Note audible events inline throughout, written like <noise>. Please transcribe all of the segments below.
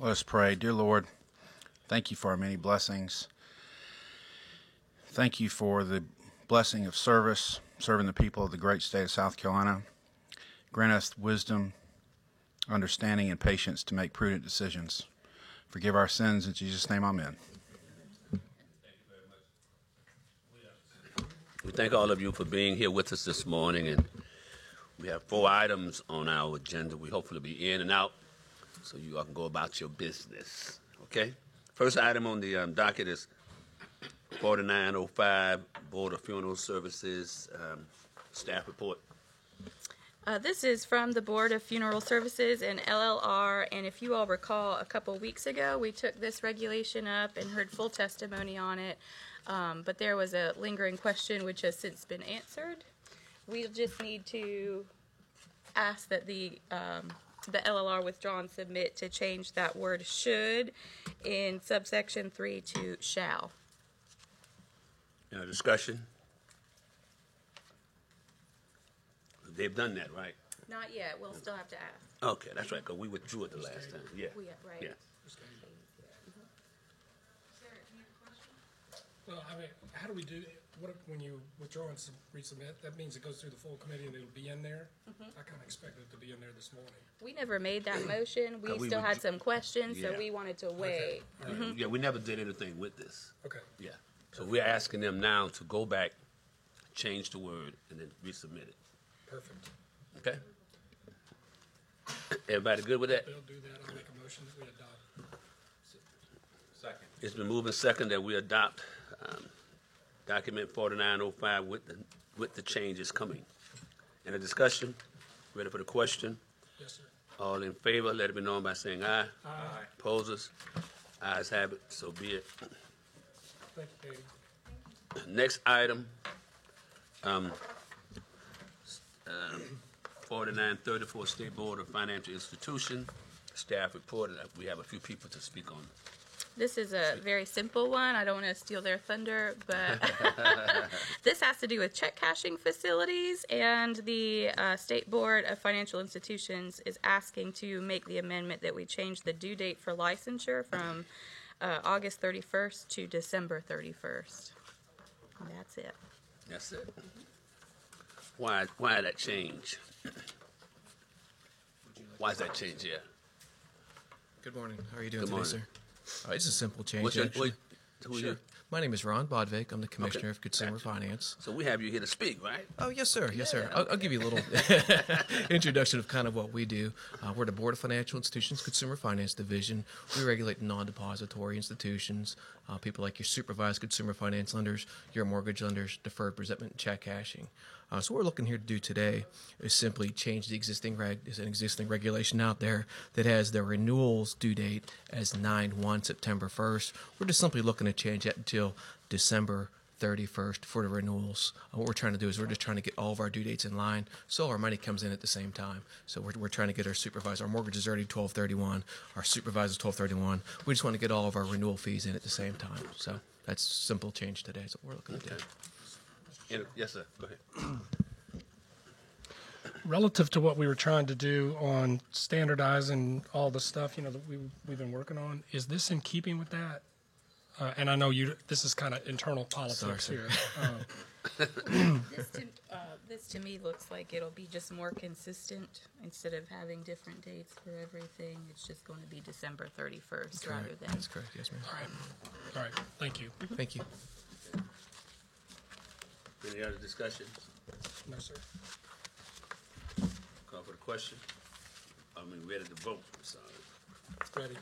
Let us pray. Dear Lord, thank you for our many blessings. Thank you for the blessing of service, serving the people of the great state of South Carolina. Grant us wisdom, understanding, and patience to make prudent decisions. Forgive our sins. In Jesus' name, amen. We thank all of you for being here with us this morning, and we have four items on our agenda. We hopefully be in and out, so you all can go about your business. Okay. First item on the um, docket is 4905 Board of Funeral Services um, staff report. Uh, this is from the Board of Funeral Services and LLR, and if you all recall, a couple weeks ago, we took this regulation up and heard full testimony on it, um, but there was a lingering question which has since been answered. We'll just need to ask that the, um, the LLR withdraw and submit to change that word should in subsection three to shall. Any discussion? They've done that, right? Not yet, we'll still have to ask. Okay, that's right, because we withdrew it the last time. Yeah. We- right. Yeah. Well, I mean, how do we do, what, if- when you withdraw and sub- resubmit, that means it goes through the full committee and it'll be in there? Mm-hmm. I kinda expected it to be in there this morning. We never made that motion. We Uh, we still had would- some questions, so Yeah. we wanted to wait. Yeah, we never did anything with this. Okay, Yeah. So we're asking them now to go back, change the word, and then resubmit it. perfect. Okay? Everybody good with that? They'll do that, I'll make a motion that we adopt. Second. It's been moving second that we adopt um, document 4905 with the, with the changes coming. Any discussion? Ready for the question? Yes, sir. All in favor, let it be known by saying aye. Aye. Opposers? Ayes have it, so be it. Thank you, Katie. Next item, um, um, 4934 State Board of Financial Institution, staff report, and we have a few people to speak on. This is a very simple one. I don't want to steal their thunder, but <laughs> this has to do with check cashing facilities, and the uh, State Board of Financial Institutions is asking to make the amendment that we change the due date for licensure from uh, August 31st to December 31st. And that's it. That's it. Why, why that change? Why is that change here? Good morning. How are you doing Good today, morning. sir? Uh, it's a simple change, What's your, actually. what, who are Sure. you? My name is Ron Bodvik. I'm the Commissioner of Consumer Gotcha. Finance. So we have you here to speak, right? Oh, yes, sir. Yes, sir. Yeah, I'll, I'll give you a little <laughs> introduction of kind of what we do. Uh, we're the Board of Financial Institutions Consumer Finance Division. We regulate non-depository institutions, uh, people like your supervised consumer finance lenders, your mortgage lenders, deferred presentment, and check cashing. Uh, so what we're looking here to do today is simply change the existing reg. An existing regulation out there that has the renewals due date as 9-1 September 1st. We're just simply looking to change that until December 31st for the renewals. Uh, what we're trying to do is we're just trying to get all of our due dates in line so our money comes in at the same time. So we're, we're trying to get our supervisor, our mortgage is already 1231, our supervisor is 1231. We just want to get all of our renewal fees in at the same time. So that's simple change today. That's what we're looking to do. Any- Yes, sir, go ahead. <clears throat> Relative to what we were trying to do on standardizing all the stuff, you know, that we, we've been working on, is this in keeping with that? Uh, and I know you, this is kind of internal politics sir. here. <laughs> Um, This to, uh, this to me looks like it'll be just more consistent. Instead of having different dates for everything, it's just going to be December 31st rather Correct. than. That's correct. Yes, ma'am. All right, thank you. Thank you. Any other discussion? No, sir. Call for the question? I mean, ready to vote, I'm sorry. Ready?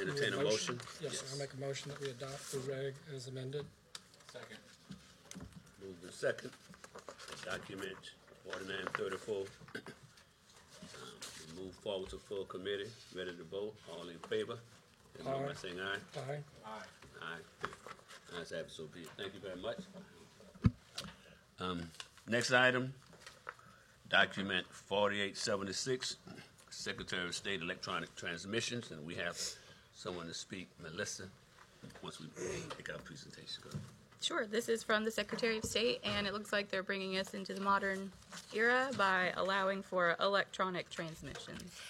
Entertain a motion? Yes, sir. I make a motion that we adopt the reg as amended. Second. Moved in second, document forty-nine thirty-four. Um, move forward to full committee, ready to vote, all in favor? Let me by Aye. saying aye. Aye. Aye. Be it. Thank you very much. Um, next item, document forty-eight seventy-six, Secretary of State Electronic Transmissions, and we have someone to speak, Melissa, once we make our presentation. Go. Sure, this is from the Secretary of State, and it looks like they're bringing us into the modern era by allowing for electronic transmissions.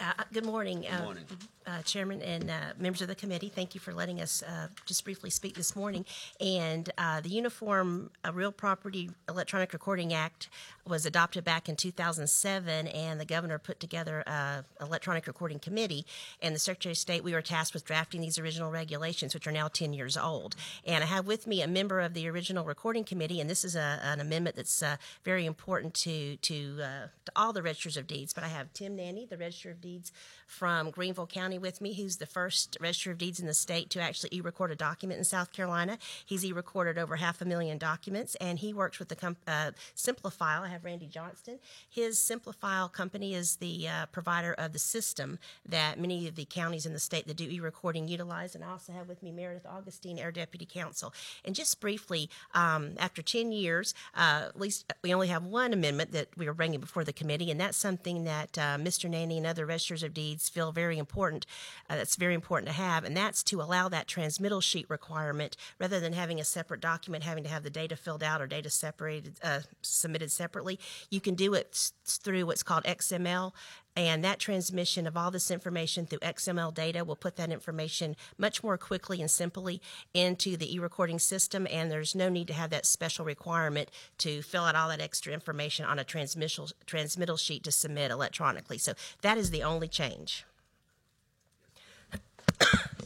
Uh, Good morning. uh, morning. uh, Chairman and uh, members of the committee, thank you for letting us uh, just briefly speak this morning. And uh, the Uniform uh, Real Property Electronic Recording Act was adopted back in 2007, and the governor put together an electronic recording committee. And the Secretary of State, we were tasked with drafting these original regulations, which are now 10 years old. And I have with me a member of the original recording committee, and this is a, an amendment that's uh, very important to to uh, to all the registers of deeds. But I have Tim Nanney, the Register of Deeds from Greenville County, with me, who's the first Register of Deeds in the state to actually e-record a document in South Carolina. He's e-recorded over half a million documents, and he works with the comp- uh, Simplifile. Have Randy Johnston. His Simplifile company is the uh, provider of the system that many of the counties in the state that do e-recording utilize. And I also have with me Meredith Augustine, Air Deputy Counsel. And just briefly, um, after 10 years, uh, at least we only have one amendment that we are bringing before the committee, and that's something that uh, Mr. Nanney and other registers of deeds feel very important. Uh, that's very important to have, and that's to allow that transmittal sheet requirement rather than having a separate document having to have the data filled out or data separated, uh, submitted separately. You can do it through what's called XML. And that transmission of all this information through XML data will put that information much more quickly and simply into the e-recording system. And there's no need to have that special requirement to fill out all that extra information on a transmittal transmittal sheet to submit electronically. So that is the only change.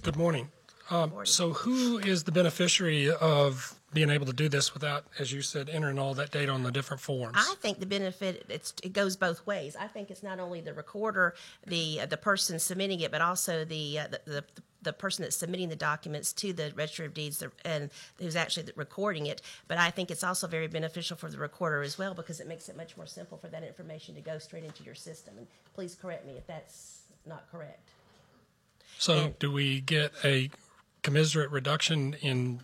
Good morning. Um, so who is the beneficiary of being able to do this without, as you said, entering all that data on the different forms? I think the benefit it's, it goes both ways. I think it's not only the recorder, the the person submitting it, but also the uh, the, the the person that's submitting the documents to the Register of Deeds and who's actually recording it. But I think it's also very beneficial for the recorder as well because it makes it much more simple for that information to go straight into your system. And please correct me if that's not correct. So do we get a commensurate reduction in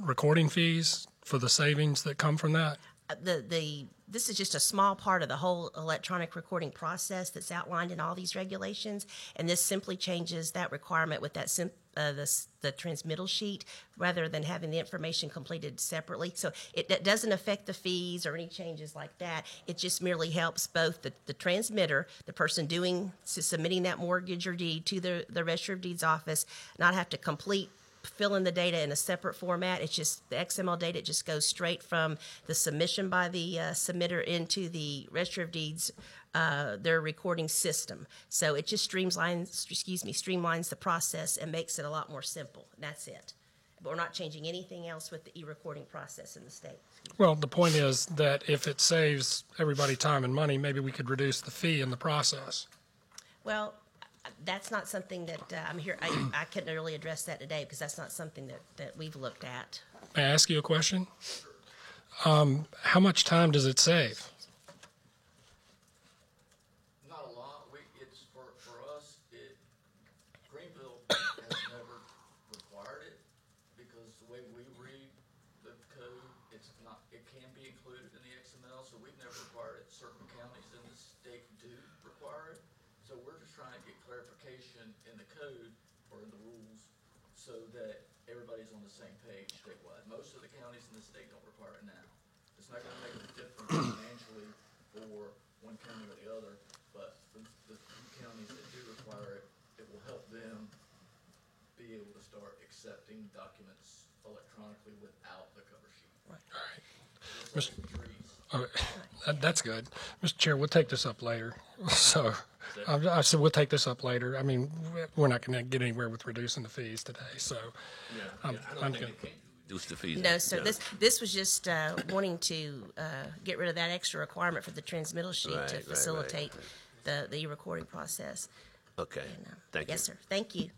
recording fees for the savings that come from that? Uh, the the this is just a small part of the whole electronic recording process that's outlined in all these regulations, and this simply changes that requirement with that sim- uh, the the transmittal sheet rather than having the information completed separately. So it, it doesn't affect the fees or any changes like that. It just merely helps both the, the transmitter, the person doing submitting that mortgage or deed to the the Register of Deeds office, not have to complete fill in the data in a separate format. It's just the XML data just goes straight from the submission by the uh, submitter into the Register of Deeds, uh, their recording system. So it just streamlines, excuse me, streamlines the process and makes it a lot more simple. That's it. But we're not changing anything else with the e-recording process in the state. Well, the point is that if it saves everybody time and money, maybe we could reduce the fee in the process. Well, that's not something that uh, I'm here. I, I couldn't really address that today because that's not something that, that we've looked at. May I ask you a question? Um, how much time does it save? Not a lot. We, it's for, for us, it, Greenville has never required it because the way we read the code, it's not, it can be included in the XML, so we've never required it. Certain counties in the state do require it. So we're just trying to get clarification in the code or in the rules so that everybody's on the same page statewide. Most of the counties in the state don't require it now. It's not gonna make a difference financially for one county or the other, but the, the few counties that do require it, it will help them be able to start accepting documents electronically without the cover sheet. Mis- Just like trees. Okay, that, that's good. Mr. Chair, we'll take this up later. <laughs> So, I, I said we'll take this up later. I mean, we're not going to get anywhere with reducing the fees today, so. I I'm don't think good. it can reduce the fees. No, sir. Yeah. This this was just uh, wanting to uh, get rid of that extra requirement for the transmittal sheet Right, to right, right. facilitate the the recording process. Okay, And, uh, thank you. Yes, sir. Thank you.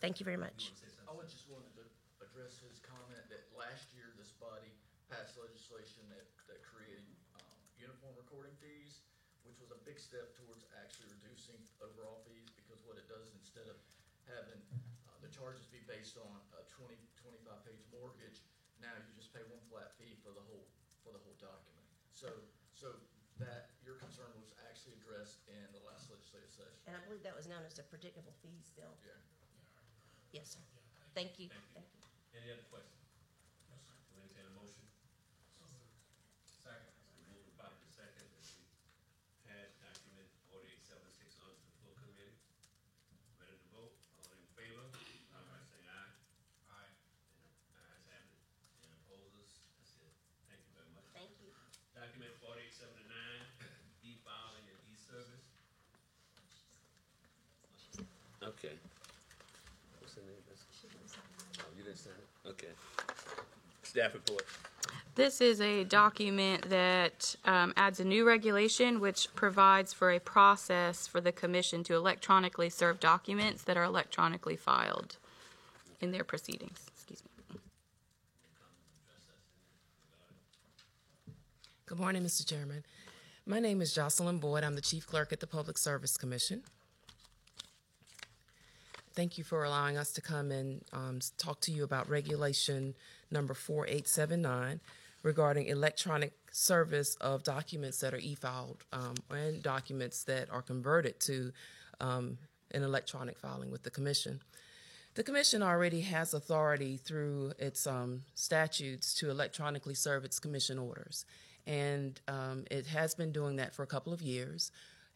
Thank you very much. I would just wanted to address his comment that last year this body passed legislation that, that created, um, uniform recording fees, which was a big step towards actually reducing overall fees, because what it does, instead of having, uh, the charges be based on a 20 25 page mortgage, now you just pay one flat fee for the whole, for the whole document. So, so that, your concern was actually addressed in the last legislative session. And I believe that was known as a predictable fee still. Yeah. Yes, sir. Thank you. Thank you. Any other questions? Do we entertain a motion? Second. Moved by the second, that we pass document forty-eight Okay. What's the name? Oh, you didn't sign it? Okay. Staff report. This is a document that um, adds a new regulation which provides for a process for the commission to electronically serve documents that are electronically filed in their proceedings. Excuse me. Good morning, Mr. Chairman. My name is Jocelyn Boyd. I'm the Chief Clerk at the Public Service Commission. Thank you for allowing us to come and um, talk to you about Regulation Number 4879 regarding electronic service of documents that are e-filed um, and documents that are converted to um, an electronic filing with the Commission. The Commission already has authority through its um, statutes to electronically serve its Commission orders. And um, it has been doing that for a couple of years.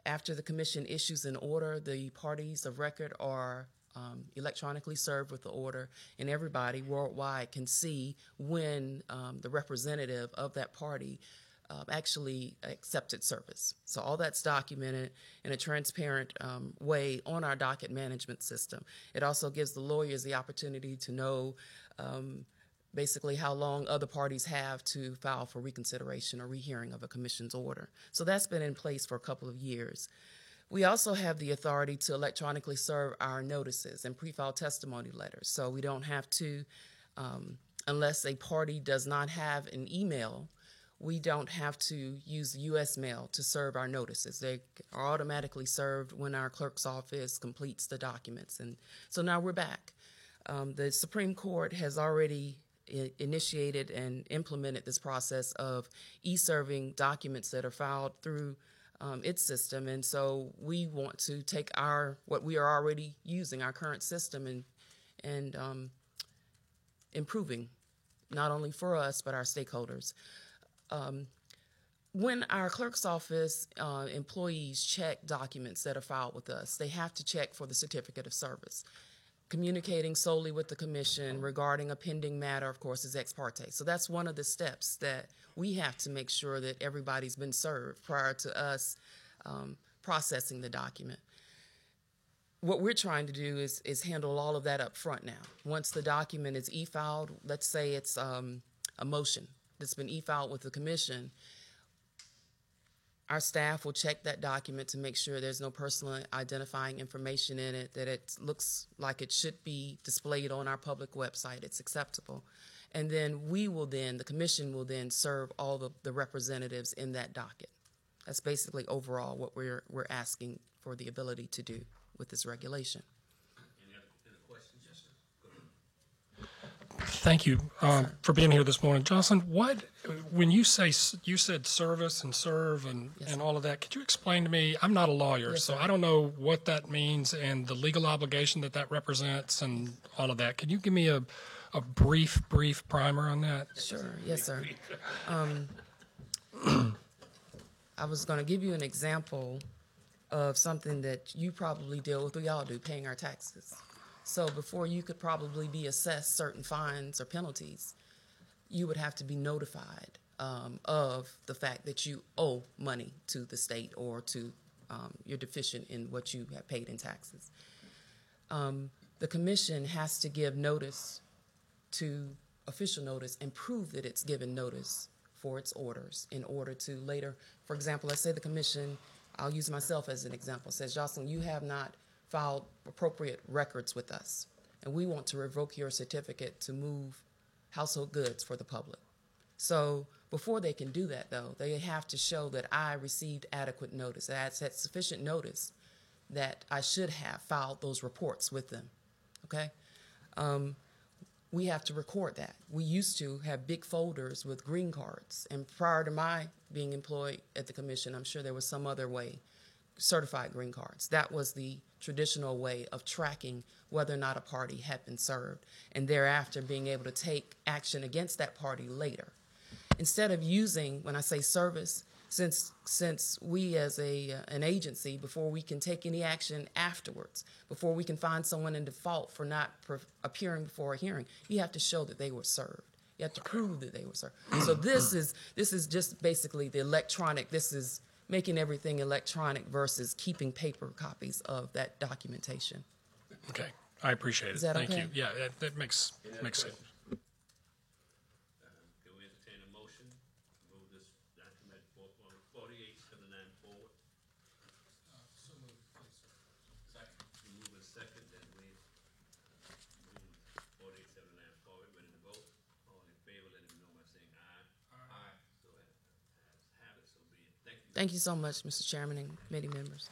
After the Commission issues an order, the parties of record are um, electronically served with the order, and everybody worldwide can see when um, the representative of that party um, actually accepted service. So all that's documented in a transparent um, way on our docket management system. It also gives the lawyers the opportunity to know um, basically how long other parties have to file for reconsideration or rehearing of a commission's order. So that's been in place for a couple of years. We also have the authority to electronically serve our notices and pre-file testimony letters. So we don't have to, um, unless a party does not have an email, we don't have to use U.S. mail to serve our notices. They are automatically served when our clerk's office completes the documents. And so now we're back. Um, the Supreme Court has already initiated and implemented this process of e-serving documents that are filed through um, its system, and so we want to take our what we are already using, our current system, and and um, improving, not only for us but our stakeholders. Um, when our clerk's office uh, employees check documents that are filed with us, they have to check for the certificate of service communicating solely with the commission regarding a pending matter, of course, is ex parte. So that's one of the steps that we have to make sure that everybody's been served prior to us um, processing the document. What we're trying to do is, is handle all of that up front now. Once the document is e-filed, let's say it's um, a motion that's been e-filed with the commission, our staff will check that document to make sure there's no personal identifying information in it, that it looks like it should be displayed on our public website, it's acceptable. And then we will then, the commission will then serve all the, the representatives in that docket. That's basically overall what we're, we're asking for the ability to do with this regulation. Any other, any questions? Yes, sir. Thank you um, for being here this morning. Jocelyn, what, when you say, you said service and serve and, Yes, and all of that, could you explain to me? I'm not a lawyer, Yes, so. I don't know what that means and the legal obligation that that represents and all of that. Can you give me a, a brief, brief primer on that? Sure, yes, sir. Um, I was going to give you an example of something that you probably deal with, we all do, paying our taxes. So before you could probably be assessed certain fines or penalties, you would have to be notified um, of the fact that you owe money to the state or to um, you're deficient in what you have paid in taxes. Um, the commission has to give notice to official notice and prove that it's given notice for its orders in order to later, for example, let's say the commission, I'll use myself as an example, says, Jocelyn, you have not filed appropriate records with us, and we want to revoke your certificate to move household goods for the public. So before they can do that, though, they have to show that I received adequate notice, that I had sufficient notice that I should have filed those reports with them. Okay? Um, we have to record that. We used to have big folders with green cards, and prior to my being employed at the commission, I'm sure there was some other way, certified green cards. That was the traditional way of tracking whether or not a party had been served, and thereafter being able to take action against that party later. Instead of using, when I say service, since since we as a uh, an agency, before we can take any action afterwards, before we can find someone in default for not pre- appearing before a hearing, you have to show that they were served. You have to prove that they were served. So this is this is just basically the electronic. This is making everything electronic versus keeping paper copies of that documentation. Okay, I appreciate it. Is that Thank okay? you. Yeah, that, that makes, makes sense. Can we entertain a motion to move this document four point forty-eight seventy-nine forward? So moved, Second. Move in second, then we uh, move forty-eight seventy-nine forward, ready to vote. All in favor, let it be known by saying aye. Aye. So that, has have it, so be it. Thank you. So much, Mr. Chairman and committee members.